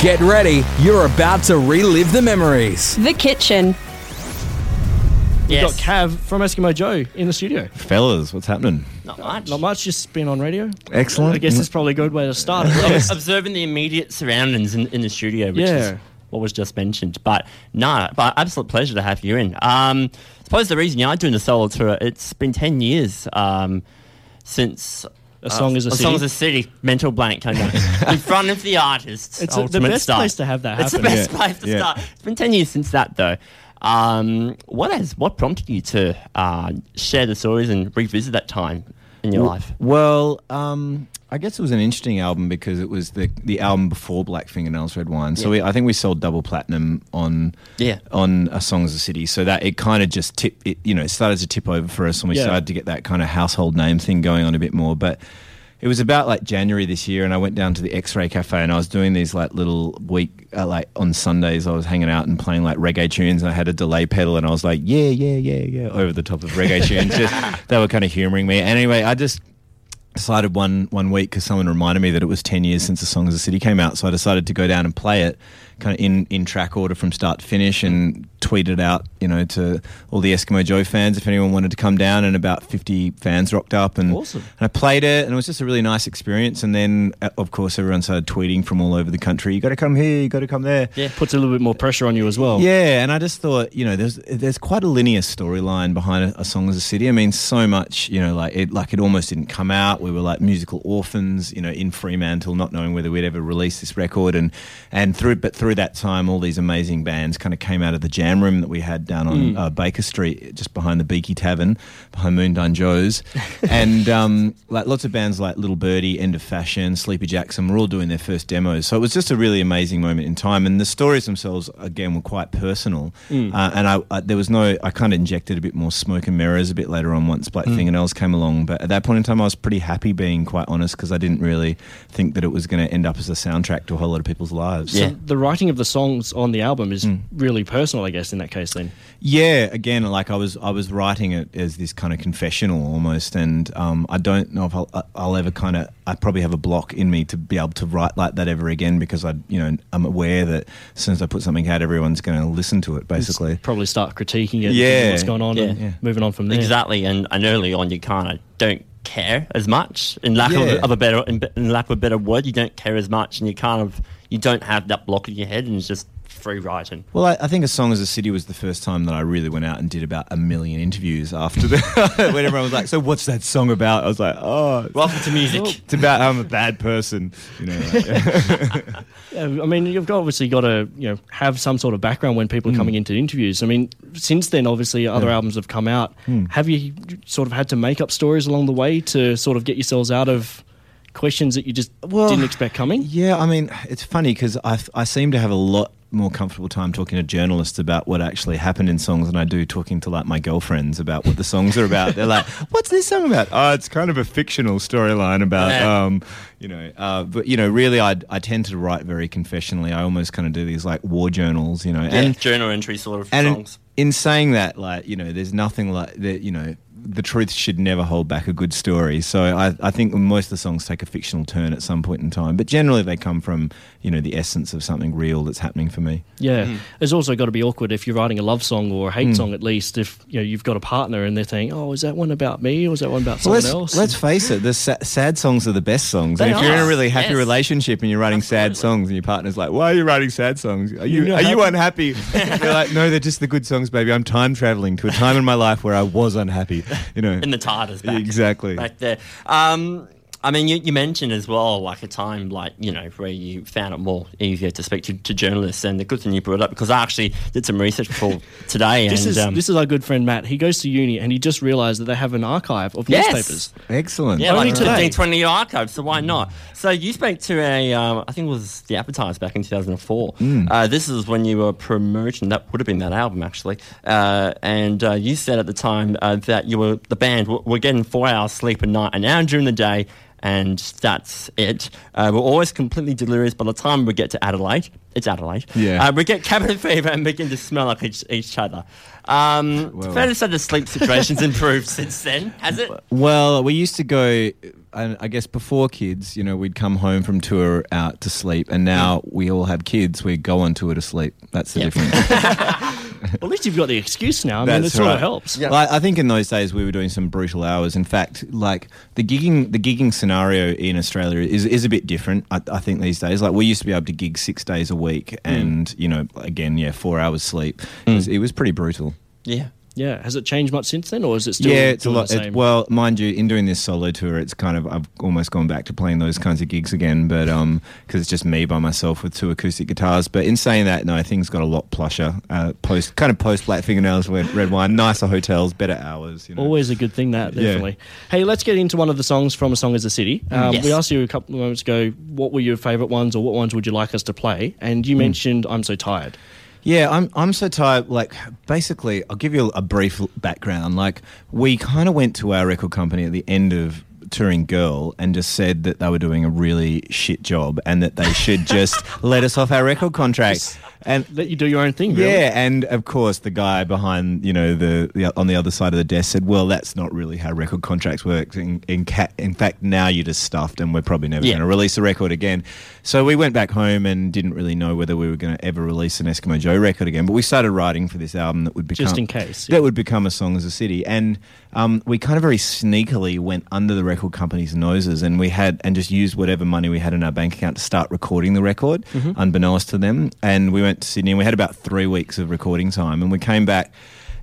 Get ready, you're about to relive the memories. The kitchen. We've Yes. got Kav from Eskimo Joe in the studio. Fellas, what's happening? Not much. Not much, just been on radio. Excellent. I guess it's probably a good way to start. Observing the immediate surroundings in, in the studio, which Yeah. is what was just mentioned. But no, but absolute pleasure to have you in. Um, I suppose the reason you are doing the solo tour, it's been 10 years um, since. A Song is a a song is City. a city. Mental blank came out in front of the artists. It's a- the best start. place to have that It's the best Yeah. place to Yeah. start. It's been ten years since that, though. Um, what has what prompted you to uh, share the stories and revisit that time in your life? Well, um, I guess it was an interesting album because it was the the album before Black Fingernails Red Wine. So Yeah. we, I think we sold double platinum on Yeah. on a Song as a City. So that it kind of just tip it, you know, it started to tip over for us, and we Yeah. started to get that kind of household name thing going on a bit more. But it was about like January this year, and I went down to the X-Ray Cafe, and I was doing these like little week, uh, like on Sundays, I was hanging out and playing like reggae tunes, and I had a delay pedal, and I was like, yeah, yeah, yeah, yeah, over the top of reggae tunes. Just, they were kind of humouring me. Anyway, I just decided one one week because someone reminded me that it was 10 years since the song as a city came out so i decided to go down and play it kind of in in track order from start to finish and tweet it out you know to all the eskimo joe fans if anyone wanted to come down and about 50 fans rocked up and, Awesome. and i played it and it was just a really nice experience and then uh, of course everyone started tweeting from all over the country you got to come here you got to come there Yeah. Puts a little bit more pressure on you as well. yeah, and I just thought, you know, there's there's quite a linear storyline behind a, a song as a city. I mean, so much, you know, like it like it almost didn't come out. We were like musical orphans, you know, in Fremantle, not knowing whether we'd ever release this record, and and through but through that time, all these amazing bands kind of came out of the jam room that we had down on uh, Baker Street, just behind the Beaky Tavern, behind Moondyne Joe's, and um, like lots of bands like Little Birdy, End of Fashion, Sleepy Jackson were all doing their first demos. So it was just a really amazing moment in time, and the stories themselves again were quite personal. Uh, and I, I there was no I kind of injected a bit more smoke and mirrors a bit later on once Black Fingernails came along. But at that point in time, I was pretty happy being quite honest because I didn't really think that it was going to end up as a soundtrack to a whole lot of people's lives. Yeah. So the writing of the songs on the album is Hmm. really personal, I guess, in that case. Then Yeah, again, like I was, I was writing it as this kind of confessional almost, and um, I don't know if I'll, I'll ever kind of, I probably have a block in me to be able to write like that ever again because I, you know, I'm aware that as soon as I put something out, everyone's going to listen to it, basically. probably start critiquing it, Yeah. thinking what's going on, and Yeah. Yeah. moving on from there. Exactly, and, and early on you kind of don't care as much. In lack Yeah. of, of a better, in, in lack of a better word, you don't care as much, and you kind of you don't have that block in your head, and it's just free writing. Well, I, I think A Song as a City was the first time that I really went out and did about a million interviews after the when everyone was like, "So what's that song about?" I was like, "Oh, Welcome to music. it's about how I'm a bad person," you know. like- Yeah, I mean, you've obviously got to you know have some sort of background when people are hmm. coming into interviews. I mean, since then, obviously, other albums have come out. Hmm. Have you sort of had to make up stories along the way to sort of get yourselves out of questions that you just Well, didn't expect coming? Yeah, I mean, it's funny because I, I seem to have a lot more comfortable time talking to journalists about what actually happened in songs than I do talking to like my girlfriends about what the songs are about. They're like, "What's this song about?" Oh, it's kind of a fictional storyline about, um, you know. Uh, but you know, really, I I tend to write very confessionally. I almost kind of do these like war journals, you know, Yeah, and journal entry sort of and in, songs. in saying that, like you know, there's nothing like that. You know, the truth should never hold back a good story. So I, I think most of the songs take a fictional turn at some point in time, but generally they come from you know the essence of something real that's happening for me. Yeah, it's also got to be awkward if you're writing a love song or a hate song. At least if you know you've got a partner and they're saying, "Oh, is that one about me or is that one about Well, someone let's, else?" let's face it, the sa- sad songs are the best songs. They and if you're in a really happy yes. relationship and you're writing sad songs and your partner's like, "Why are you writing sad songs? Are you You're are you unhappy?" you're like, "No, they're just the good songs, baby. I'm time traveling to a time in my life where I was unhappy." You know, in the TARDIS back, exactly. back there. Um, I mean, you, you mentioned as well, like a time like you know where you found it more easier to speak to, to journalists, and the good thing you brought up because I actually did some research for today, This and is um, this is our good friend Matt. He goes to uni and he just realised that they have an archive of Yes. newspapers. Excellent. Yeah, Only like today. 15, 20 year archive, so why not? So you spoke to a, um, I think it was The Appetizer back in 2004. Uh, this is when you were promoting, that would have been that album actually. Uh, and uh, you said at the time uh, that you were, the band were, were getting four hours sleep a night, and an hour during the day, and that's it. Uh, we're always completely delirious by the time we get to Adelaide. It's Adelaide. Yeah. Uh, we get cabin fever and begin to smell like each, each other. Um, Well- fair to say the sleep situation's improved since then, has it? Well, we used to go. I I guess before kids, you know, we'd come home from tour out to sleep, and now we all have kids. We go on tour to sleep. That's the Yeah. difference. Well, at least you've got the excuse now. I mean, it That's sort right. of helps. Yeah. Well, I I think in those days we were doing some brutal hours. In fact, like the gigging, the gigging scenario in Australia is is a bit different. I, I think these days, like we used to be able to gig six days a week, hmm. and you know, again, yeah, four hours sleep. Hmm. It, was, it was pretty brutal. Yeah. Yeah. Has it changed much since then, or is it still? yeah, it's a lot. It, well, mind you, in doing this solo tour, it's kind of I've almost gone back to playing those kinds of gigs again, but um, because it's just me by myself with two acoustic guitars. But in saying that, no, things got a lot plusher. Uh, post kind of post black fingernails, red red wine, nicer hotels, better hours. You know. Always a good thing, that Yeah. Hey, let's get into one of the songs from A Song as a City. Um, Yes. We asked you a couple of moments ago, what were your favourite ones, or what ones would you like us to play? And you mentioned "I'm So Tired." Yeah, I'm I'm so tired. Like, basically, I'll give you a, brief background. Like, we kind of went to our record company at the end of touring Girl and just said that they were doing a really shit job and that they should just let us off our record contract. And Let you do your own thing, really. yeah, and of course the guy behind you know the, the on the other side of the desk said, "Well, that's not really how record contracts work. In in, ca- in fact, now you're just stuffed, and we're probably never Yeah. going to release a record again." So we went back home and didn't really know whether we were going to ever release an Eskimo Joe record again. But we started writing for this album that would become Just in case, that would become a song as a city, and um, we kind of very sneakily went under the record company's noses, and we had and just used whatever money we had in our bank account to start recording the record, Mm-hmm. unbeknownst to them. And we went to Sydney, and we had about three weeks of recording time, and we came back,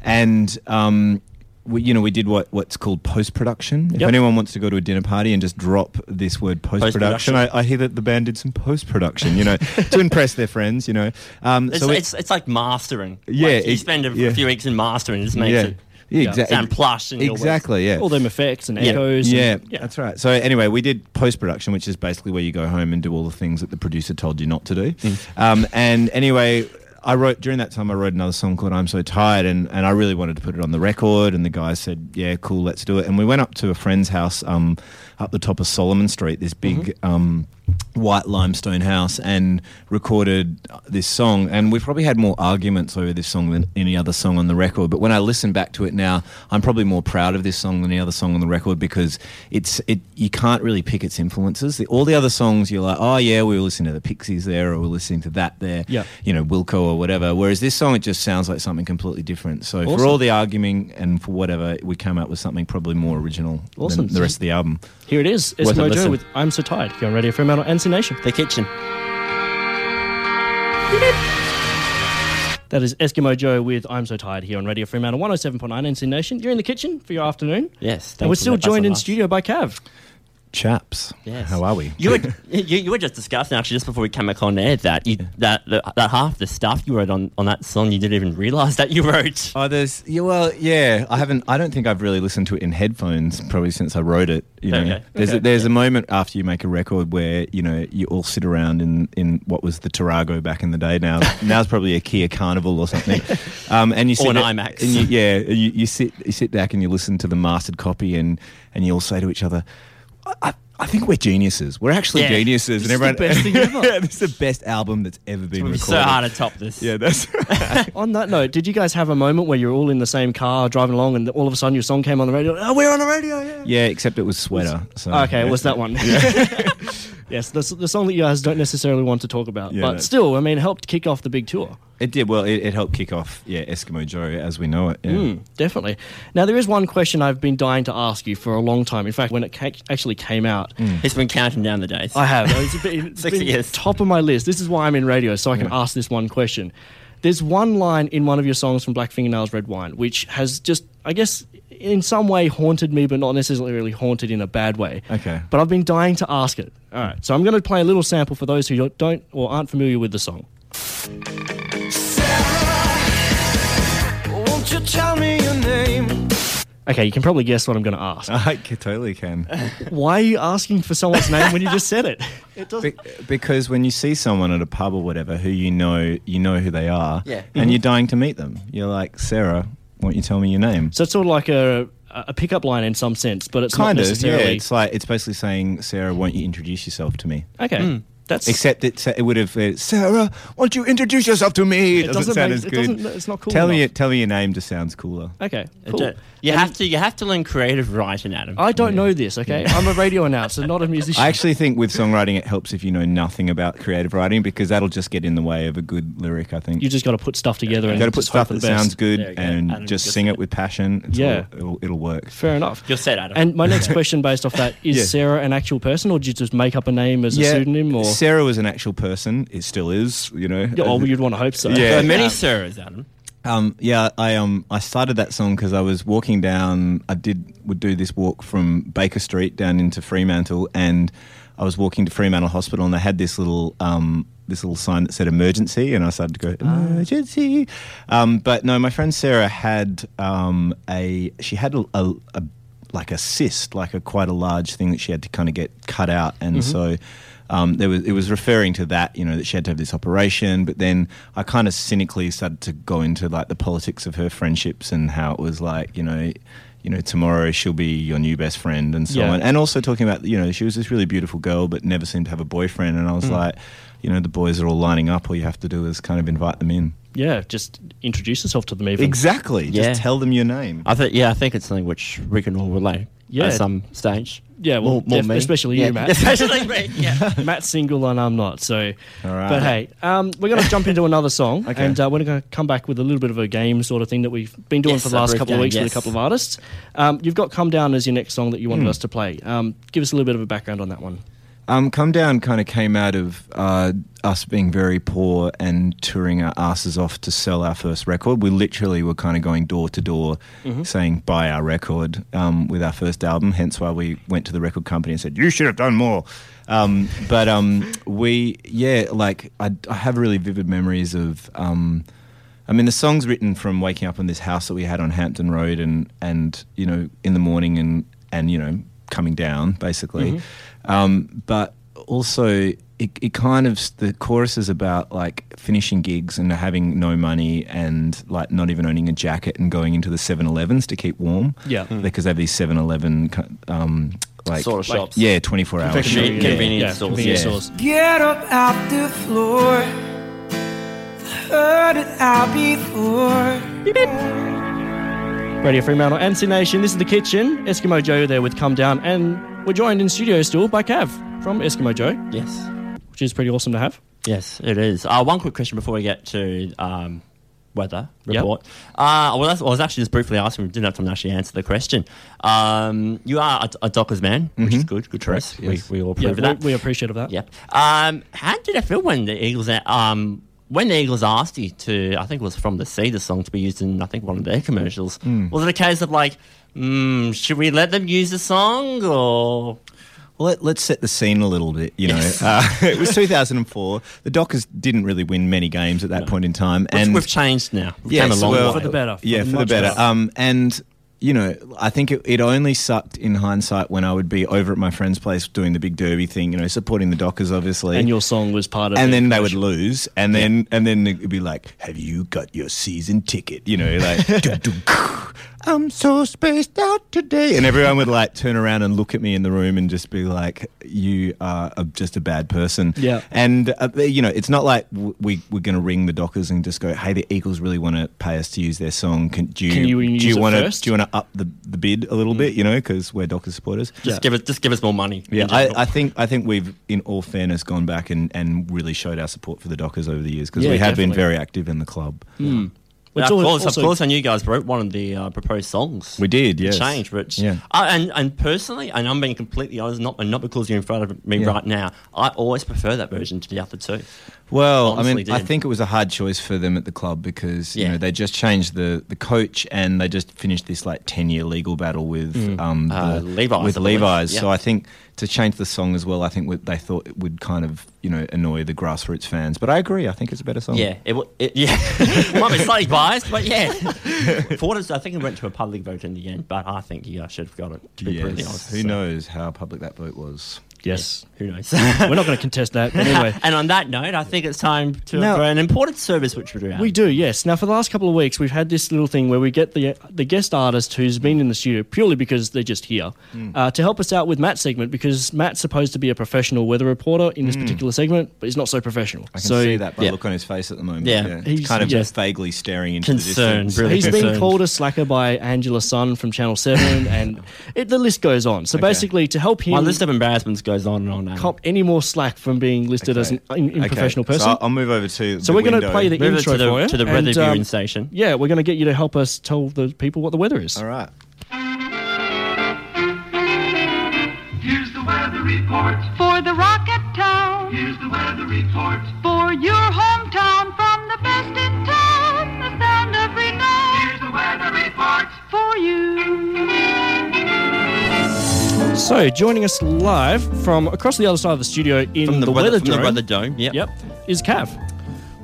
and um, we, you know, we did what what's called post production. If Yep. anyone wants to go to a dinner party and just drop this word post production, I, I hear that the band did some post production, you know, to impress their friends, you know. Um, It's, so it's, it's like mastering. Yeah, Like you it- spend a, yeah. few weeks in mastering, it just makes yeah, it yeah, Yeah. exactly. sound plush. And Exactly, yeah. All them effects and Yeah. echoes. and- Yeah, yeah. that's right. So anyway, we did post production, which is basically where you go home and do all the things that the producer told you not to do. Um, and anyway, I wrote during that time. I wrote another song called "I'm So Tired," and, and I really wanted to put it on the record. And the guys said, "Yeah, cool, let's do it." And we went up to a friend's house um, up the top of Solomon Street, this big. Um, white limestone house and recorded this song. And we probably had more arguments over this song than any other song on the record. But when i listen back to it now i'm probably more proud of this song than any other song on the record because it's it you can't really pick its influences. The- all the other songs you're like oh yeah we were listening to the pixies there or we we're listening to that there Yeah. you know wilco or whatever. Whereas this song it just sounds like something completely different. So for all the arguing and for whatever we came up with something probably more original Awesome. than the rest of the album Here it is. Worth a Eskimo listen. with I'm So Tired. Here on Radio Fremantle and C Nation. The kitchen. That is Eskimo Joe with I'm So Tired here on Radio Fremantle 107.9 NC Nation. You're in the kitchen for your afternoon. Yes. and we're still That's joined a in laugh. studio by Kav. Chaps Yes. how are we You were you, you were just discussing actually just before we came back on air that you that, that that half the stuff you wrote on, on that song you didn't even realise that you wrote. Oh, there's yeah. Well, yeah. I haven't. I don't think I've really listened to it in headphones probably since I wrote it. You know, Okay. there's Okay. a, there's a moment after you make a record where you know you all sit around in in what was the Tarago back in the day. Now now it's probably a Kia Carnival or something. Um, and you sit Or an there- IMAX. And you, yeah, you, you sit you sit back and you listen to the mastered copy and and you all say to each other. I, I, I think we're geniuses. We're actually Yeah. geniuses, This and is the everyone. best thing ever. yeah, this is the best album that's ever been It would be recorded. so hard to top this. Yeah, that's On that note, did you guys have a moment where you're all in the same car driving along and all of a sudden your song came on the radio? Oh, we're on the radio, yeah. yeah. Except it was sweater. So, Okay, yeah. it was that one. yes, the, the song that you guys don't necessarily want to talk about. Yeah, but no. still, I mean, it helped kick off the big tour. It did well. It, it helped kick off, yeah, Eskimo Joe as we know it. Yeah. Mm, definitely. Now, there is one question I've been dying to ask you for a long time. In fact, when it ca- actually came out, He's been counting down the days. I have. It's, a bit, it's Six been years. top of my list. This is why I'm in radio, so I can ask this one question. There's one line in one of your songs from Black Fingernails Red Wine, which has just, I guess, in some way haunted me, but not necessarily really haunted in a bad way. Okay. But I've been dying to ask it. All right. So I'm going to play a little sample for those who don't or aren't familiar with the song. Tell me your name? Okay, you can probably guess what I'm going to ask. I totally can. Why are you asking for someone's name when you just said it? It doesn't. Be- because when you see someone at a pub or whatever who you know, you know who they are, Yeah. and mm-hmm. you're dying to meet them. You're like, Sarah, won't you tell me your name? So it's sort of like a a a pickup line in some sense, but it's kind not of. Yeah, necessarily. it's like it's basically saying, Sarah, won't you introduce yourself to me? okay, hmm. That's Except it, it would have uh, Sarah, won't you introduce yourself to me? It doesn't sound make- as good. doesn't- it's not cool Tell me, tell me your name. Just sounds cooler. okay. Cool. do- You have to you have to learn creative writing, Adam. I don't know this. Okay, I'm a radio announcer, not a musician. I actually think with songwriting, it helps if you know nothing about creative writing because that'll just get in the way of a good lyric. I think you just got to put stuff together and got to put stuff that sounds good go. and Adam just just sing it with passion. It's Yeah. all- it'll, it'll work. Fair enough. You're set, Adam. And my next question, based off that, is Yeah. Sarah an actual person, or did you just make up a name as a pseudonym? Or Sarah was an actual person. It still is. You know. Yeah, well, you'd want to hope so. Yeah. there are many Um, Sarahs, Adam. Um, yeah, I um I started that song because I was walking down. I did would do this walk from Baker Street down into Fremantle, and I was walking to Fremantle Hospital, and they had this little um this little sign that said emergency, and I started to go emergency. Um, but no, my friend Sarah had um a she had a, a, a like a cyst, like a quite a large thing that she had to kind of get cut out, and so. Um, there was it was referring to that, you know, that she had to have this operation. But then I kind of cynically started to go into like the politics of her friendships and how it was like, you know, you know, tomorrow she'll be your new best friend and so Yeah. on. And also talking about, you know, she was this really beautiful girl, but never seemed to have a boyfriend. And I was like, you know, the boys are all lining up. All you have to do is kind of invite them in. yeah, just introduce yourself to them. Even Exactly. Yeah. Just tell them your name. I think yeah, I think it's something which we can all relate. Yeah. at some stage. Yeah, well, More- more def- me. especially Yeah, you, Matt. Especially me. Yeah. Matt's single and I'm not. So, All right. but hey, um, we're going to jump into another song, Okay. and uh, we're going to come back with a little bit of a game sort of thing that we've been doing Yes, for the last brief couple of game, weeks with a couple of artists. Um, you've got "Come Down" as your next song that you wanted us to play. Um, give us a little bit of a background on that one. Um, Come Down kind of came out of uh, us being very poor and touring our asses off to sell our first record. We literally were kind of going door to door saying, buy our record um, with our first album, hence why we went to the record company and said, you should have done more. Um, but um, we, yeah, like I, I have really vivid memories of. Um, I mean, the song's written from waking up in this house that we had on Hampton Road, and and you know, in the morning, and and you know, coming down basically. Um, but also, it, it kind of the chorus is about like finishing gigs and having no money and like not even owning a jacket and going into the 7-Elevens to keep warm. Yeah. Mm. because they have these 7-Eleven um, like Sort of Like- shops. yeah, twenty four hours. Confectionery, Conven- convenience yeah, stores, convenience yeah. stores. Get up off the floor. Heard it out before. Radio Fremantle and C Nation. This is the kitchen. Eskimo Joe there with "Come Down," and we're joined in studio still by Kav from Eskimo Joe, Yes. which is pretty awesome to have. Yes, it is. Uh, one quick question before we get to um, weather Yep. report. Uh, well, that's, I was actually just briefly asking. We didn't have time to actually answer the question. Um, you are a, a Dockers man, which is good. Good choice. Yes. We, we all approve we, of that. we appreciate of that. Yep. Um, how did it feel when the Eagles, um, when the Eagles asked you to, I think it was from the Cedar song to be used in, I think one of their commercials. Was it a case of like, mm, should we let them use the song or? Well, let, let's set the scene a little bit. You know, Yes. uh, it was 2004. The Dockers didn't really win many games at that point in time, And and we've changed now. We've Yes, come a long well- way. For the better. For yeah, the for the better. better. Um, and you know, I think it, it only sucked in hindsight when I would be over at my friend's place doing the big derby thing. You know, supporting the Dockers, obviously. And your song was part of. and the then they would lose, and then and then it'd be like, "Have you got your season ticket?" You know, like, "Doo, doo, "I'm so spaced out today," and everyone would like turn around and look at me in the room and just be like, "You are a, just a bad person." Yeah. and uh, you know, it's not like w- we we're going to ring the Dockers and just go, "Hey, the Eagles really want to pay us to use their song. Can, do you, Can you do you want to do you want to up the the bid a little bit? You know, because we're Dockers supporters." Just give us, just give us more money. Yeah. I, I think I think we've, in all fairness, gone back and, and really showed our support for the Dockers over the years because Yeah, we have been very active in the club. Which of course, also- of course, and you guys wrote one of the uh, proposed songs. We did, yes. Change, which Yeah. uh, and and personally, and I'm being completely honest, not and not because you're in front of me Yeah. right now. I always prefer that version to the other two. Well, I mean, I think it was a hard choice for them at the club because you know they just changed the, the coach and they just finished this like ten year legal battle with um, Uh, the- Levi's, with Levi's. Yeah. So I think to change the song as well, I think what they thought it would kind of you know annoy the grassroots fans. But I agree, I think it's a better song. Yeah, it, it yeah, might be slightly biased, but yeah. For us, I think it went to a public vote in the end, but I think you guys should have got it. To be brutally honest, Who so. knows how public that vote was? Yes. Who knows? We're not going to contest that. But anyway. and on that note, I think it's time to Now- for an important service which we do. Have. We do, yes. Now, for the last couple of weeks, we've had this little thing where we get the the guest artist who's been in the studio purely because they're just here uh, to help us out with Matt's segment because Matt's supposed to be a professional weather reporter in this particular segment, but he's not so professional. I can so see that by yeah. look on his face at the moment. Yeah. He's He's- kind of yeah. just vaguely staring into Concerned, the distance. really. He's been called a slacker by Angela Sun from Channel 7, and it, the list goes on. So basically, to help him My list of embarrassments goes on and on. Adam. cop any more slack from being listed as an in, Okay, professional so person. I'll, I'll move over to. So the we're going to window. play the Move it intro to the, for you. to the weather viewing um, station. Yeah, we're going to get you to help us tell the people what the weather is. All right. Here's the weather report. For the Rocket Town, Here's the weather report. for your hometown, from the best in town, the sound of renown Here's the weather report. for you. So, joining us live from across the other side of the studio in From the, the, weather, weather from the weather dome. Yep. Yep, is Kav.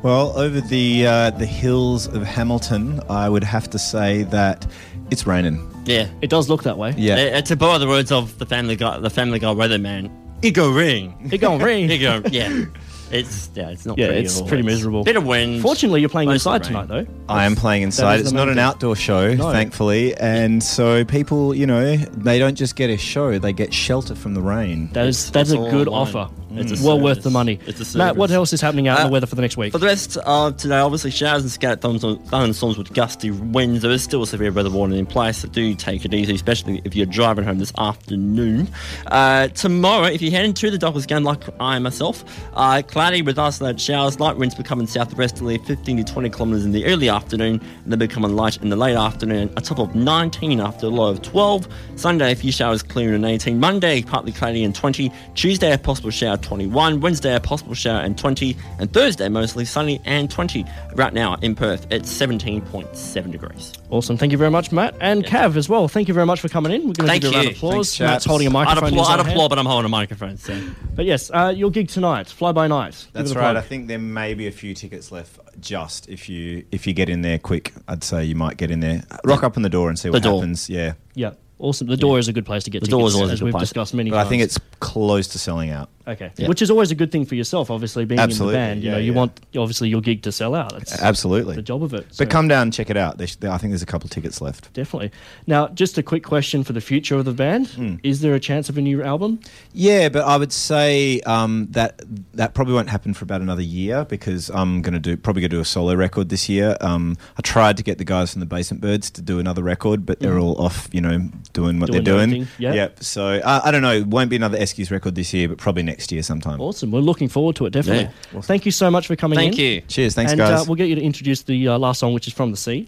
Well, over the uh, the hills of Hamilton, I would have to say that it's raining. Yeah. It does look that way. Yeah. Uh, to borrow the words of the Family Guy, the Family Guy weatherman, it go ring. It going rain. It go, yeah. It's yeah, it's not Yeah, pretty it's at all. pretty miserable. Bit of wind. Fortunately, you're playing Mostly inside rain. tonight, though. I am playing inside. It's not an outdoor show, No. thankfully, and so people, you know, they don't just get a show; they get shelter from the rain. That is that's it's a good online. offer. It's a well worth the money. Matt, what else is happening out in Uh, the weather for the next week? For the rest of today, obviously showers and scattered thunderstorms thunderstorms with gusty winds. There is still a severe weather warning in place, so do take it easy, especially if you're driving home this afternoon. Uh, tomorrow, if you're heading to the Dockers game, like I myself, uh, cloudy with isolated showers, light winds becoming southwesterly, 15 to 20 kilometres in the early afternoon, and then becoming light in the late afternoon, a top of 19 after a low of 12. Sunday, a few showers clearing and 18. Monday, partly cloudy and 20. Tuesday, a possible shower 21. Wednesday, a possible shower and 20. And Thursday, mostly sunny and 20. Right now in Perth, it's 17.7 degrees. awesome. Thank you very much, Matt. And Kav as well. Thank you very much for coming in. We're going to Thank give you a round of applause. Thanks, Matt's holding a I'd microphone. in applaud, I'd applaud hand. but I'm holding a microphone, so. But yes, uh, your gig tonight, Fly By Night. That's right. plug. I think there may be a few tickets left. Just if you if you get in there quick, I'd say you might get in there. Rock up on the door and see what door. happens. Yeah, Yeah, awesome. The door is a good place to get The tickets, door is always a as good we've place. discussed many but times. I think it's close to selling out. Okay, Yeah. which is always a good thing for yourself. Obviously, being Absolutely, in the band, you yeah, know, you yeah. want obviously your gig to sell out. That's Absolutely. the job of it. But come down and check it out. I think there's a couple tickets left. Definitely. Now, just a quick question for the future of the band: Hmm. Is there a chance of a new album? Yeah, but I would say um, that that probably won't happen for about another year because I'm going to do probably going to do a solo record this year. Um, I tried to get the guys from the Basement Birds to do another record, but they're all off, you know, doing what. Doing they're doing. yeah. Yep. So uh, I don't know. It won't be another Eskies record this year, but probably next year sometime. Awesome. We're looking forward to it. Definitely. Yeah. Thank you so much for coming in. Thank you. Cheers. Thanks, and guys. Uh, we'll get you to introduce the uh, last song, which is from the sea.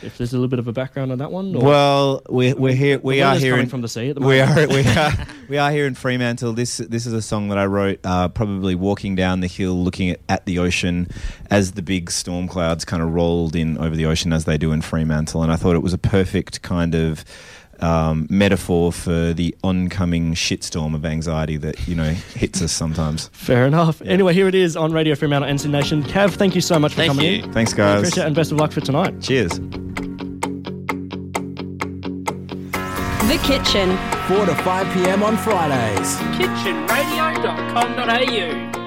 If there's a little bit of a background on that one. Or Well, we're, we're here. We The are here coming in, from the sea at the We are we are we are here in Fremantle. This this is a song that I wrote, uh, probably walking down the hill, looking at, at the ocean as the big storm clouds kind of rolled in over the ocean as they do in Fremantle, and I thought it was a perfect kind of. Um, metaphor for the oncoming shitstorm of anxiety that you know hits us sometimes. Fair enough. Anyway, here it is on Radio Fremantle and Sin Nation. Kav, thank you so much for Thank coming you. in. Thanks, guys. Appreciate it and best of luck for tonight. Cheers. The Kitchen. 4 to 5 p.m. on Fridays. kitchenradio.com.au.